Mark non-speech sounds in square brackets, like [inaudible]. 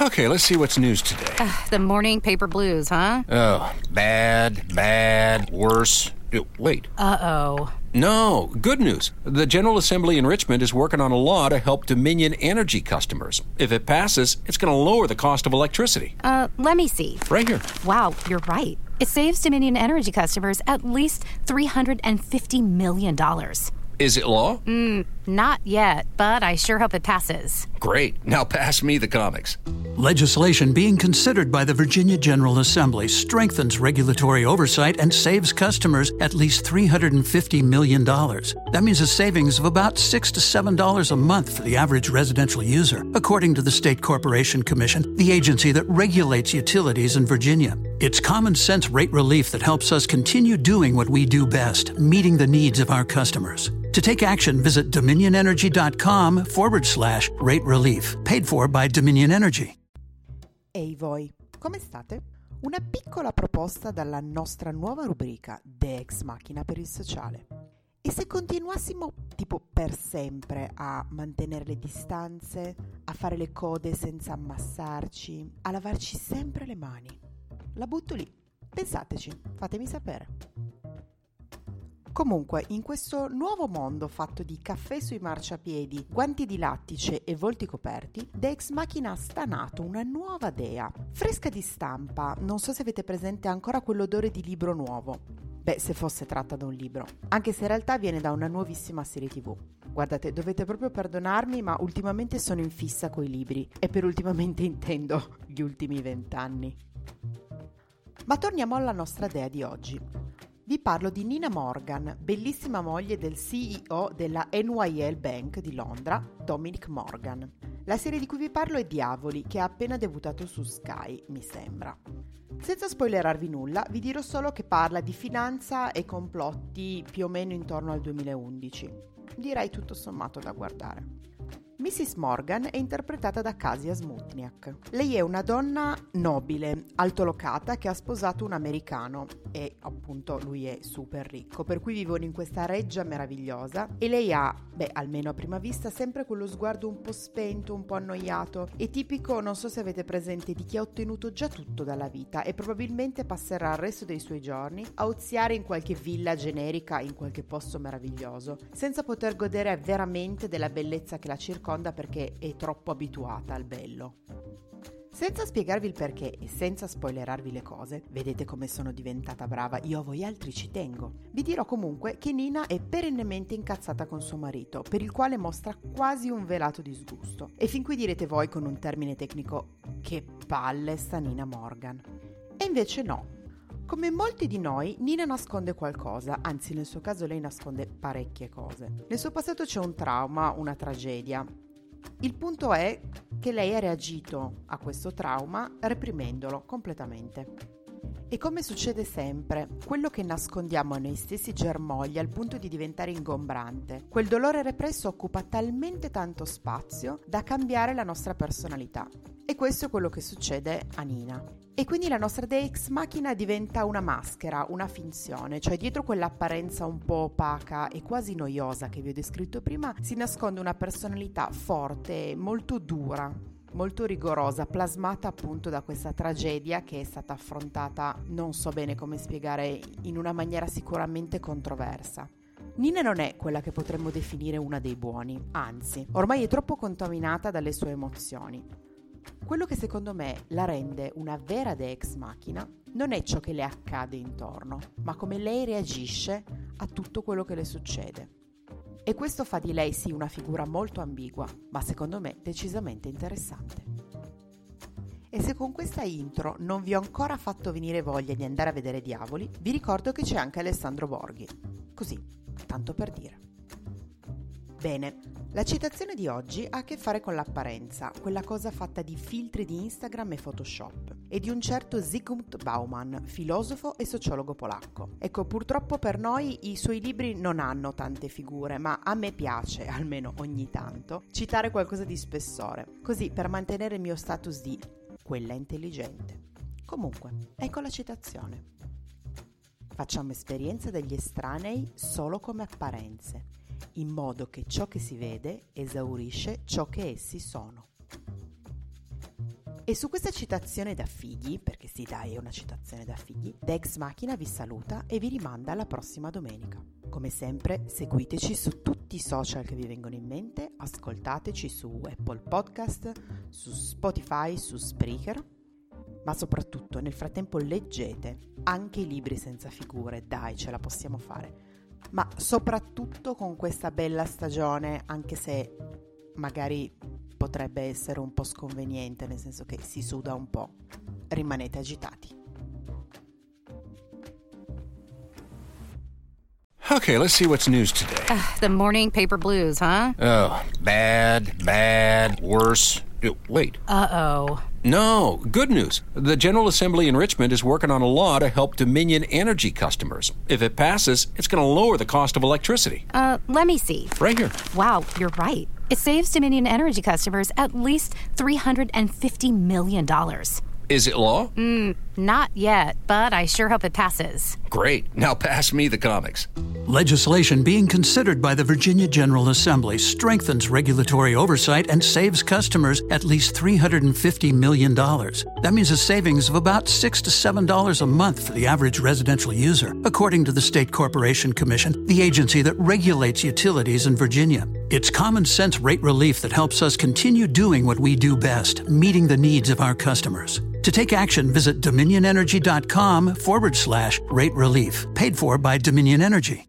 Okay, let's see what's news today. The morning paper blues, huh? Oh, bad, bad, worse. Uh, Wait. Uh oh. No, good news. The General Assembly in Richmond is working on a law to help Dominion Energy customers. If it passes, it's going to lower the cost of electricity. Uh, let me see. Right here. Wow, you're right. It saves Dominion Energy customers at least $350 million. Is it law? Mm, Not yet, but I sure hope it passes. Great. Now pass me the comics. Legislation being considered by the Virginia General Assembly strengthens regulatory oversight and saves customers at least $350 million. That means a savings of about 6 to $7 a month for the average residential user, according to the State Corporation Commission, the agency that regulates utilities in Virginia. It's common sense rate relief that helps us continue doing what we do best, meeting the needs of our customers. To take action, visit dominionenergy.com forward slash rate relief, paid for by Dominion Energy. Ehi voi, come state? Una piccola proposta dalla nostra nuova rubrica De Ex Machina per il sociale. E se continuassimo tipo per sempre a mantenere le distanze, a fare le code senza ammassarci, a lavarci sempre le mani? La butto lì. Pensateci, fatemi sapere. Comunque, in questo nuovo mondo fatto di caffè sui marciapiedi, guanti di lattice e volti coperti, The Ex Machina ha stanato una nuova dea. Fresca di stampa, non so se avete presente ancora quell'odore di libro nuovo. Beh, se fosse tratta da un libro. Anche se in realtà viene da una nuovissima serie tv. Guardate, dovete proprio perdonarmi, ma ultimamente sono in fissa coi libri. E per ultimamente [laughs] intendo gli ultimi vent'anni. Ma torniamo alla nostra dea di oggi. Vi parlo di Nina Morgan, bellissima moglie del CEO della NYL Bank di Londra, Dominic Morgan. La serie di cui vi parlo è Diavoli, che ha appena debuttato su Sky, mi sembra. Senza spoilerarvi nulla, vi dirò solo che parla di finanza e complotti più o meno intorno al 2011. Direi tutto sommato da guardare. Mrs. Morgan è interpretata da Kasia Smutniak. Lei è una donna nobile, altolocata, che ha sposato un americano e appunto lui è super ricco, per cui vivono in questa reggia meravigliosa e lei ha, beh, almeno a prima vista, sempre quello sguardo un po' spento, un po' annoiato e tipico, non so se avete presente, di chi ha ottenuto già tutto dalla vita e probabilmente passerà il resto dei suoi giorni a oziare in qualche villa generica in qualche posto meraviglioso, senza poter godere veramente della bellezza che la circonda perché è troppo abituata al bello. Senza spiegarvi il perché e senza spoilerarvi le cose, vedete come sono diventata brava, io a voi altri ci tengo. Vi dirò comunque che Nina è perennemente incazzata con suo marito, per il quale mostra quasi un velato disgusto. E fin qui direte voi con un termine tecnico, che palle sta Nina Morgan. E invece no. Come molti di noi, Nina nasconde qualcosa, anzi nel suo caso lei nasconde parecchie cose. Nel suo passato c'è un trauma, una tragedia. Il punto è che lei ha reagito a questo trauma reprimendolo completamente. E come succede sempre, quello che nascondiamo a noi stessi germoglia al punto di diventare ingombrante. Quel dolore represso occupa talmente tanto spazio da cambiare la nostra personalità. E questo è quello che succede a Nina. E quindi la nostra Dex macchina diventa una maschera, una finzione, cioè dietro quell'apparenza un po' opaca e quasi noiosa che vi ho descritto prima si nasconde una personalità forte, molto dura, molto rigorosa, plasmata appunto da questa tragedia che è stata affrontata, non so bene come spiegare, in una maniera sicuramente controversa. Nina non è quella che potremmo definire una dei buoni, anzi, ormai è troppo contaminata dalle sue emozioni. Quello che secondo me la rende una vera Dex macchina non è ciò che le accade intorno, ma come lei reagisce a tutto quello che le succede. E questo fa di lei sì una figura molto ambigua, ma secondo me decisamente interessante. E se con questa intro non vi ho ancora fatto venire voglia di andare a vedere Diavoli, vi ricordo che c'è anche Alessandro Borghi. Così, tanto per dire. Bene, la citazione di oggi ha a che fare con l'apparenza, quella cosa fatta di filtri di Instagram e Photoshop, e di un certo Zygmunt Bauman, filosofo e sociologo polacco. Ecco, purtroppo per noi i suoi libri non hanno tante figure, ma a me piace, almeno ogni tanto, citare qualcosa di spessore, così per mantenere il mio status di quella intelligente. Comunque, ecco la citazione. Facciamo esperienza degli estranei solo come apparenze in modo che ciò che si vede esaurisce ciò che essi sono. E su questa citazione da figli, perché sì dai è una citazione da figli, Dex Machina vi saluta e vi rimanda alla prossima domenica. Come sempre seguiteci su tutti i social che vi vengono in mente, ascoltateci su Apple Podcast, su Spotify, su Spreaker, ma soprattutto nel frattempo leggete anche i libri senza figure, dai ce la possiamo fare. Ma soprattutto con questa bella stagione, anche se magari potrebbe essere un po' sconveniente, nel senso che si suda un po'. Rimanete agitati. Okay, let's see what's news today. The morning paper blues, huh? Oh, bad, bad, worse. Uh, Wait. Uh oh. No, good news. The General Assembly in Richmond is working on a law to help Dominion Energy customers. If it passes, it's going to lower the cost of electricity. Uh, let me see. Right here. Wow, you're right. It saves Dominion Energy customers at least $350 million. Is it law? Mm, not yet, but I sure hope it passes. Great. Now pass me the comics. Legislation being considered by the Virginia General Assembly strengthens regulatory oversight and saves customers at least $350 million. That means a savings of about 6 to $7 a month for the average residential user, according to the State Corporation Commission, the agency that regulates utilities in Virginia. It's common sense rate relief that helps us continue doing what we do best, meeting the needs of our customers. To take action, visit dominionenergy.com forward slash rate relief, paid for by Dominion Energy.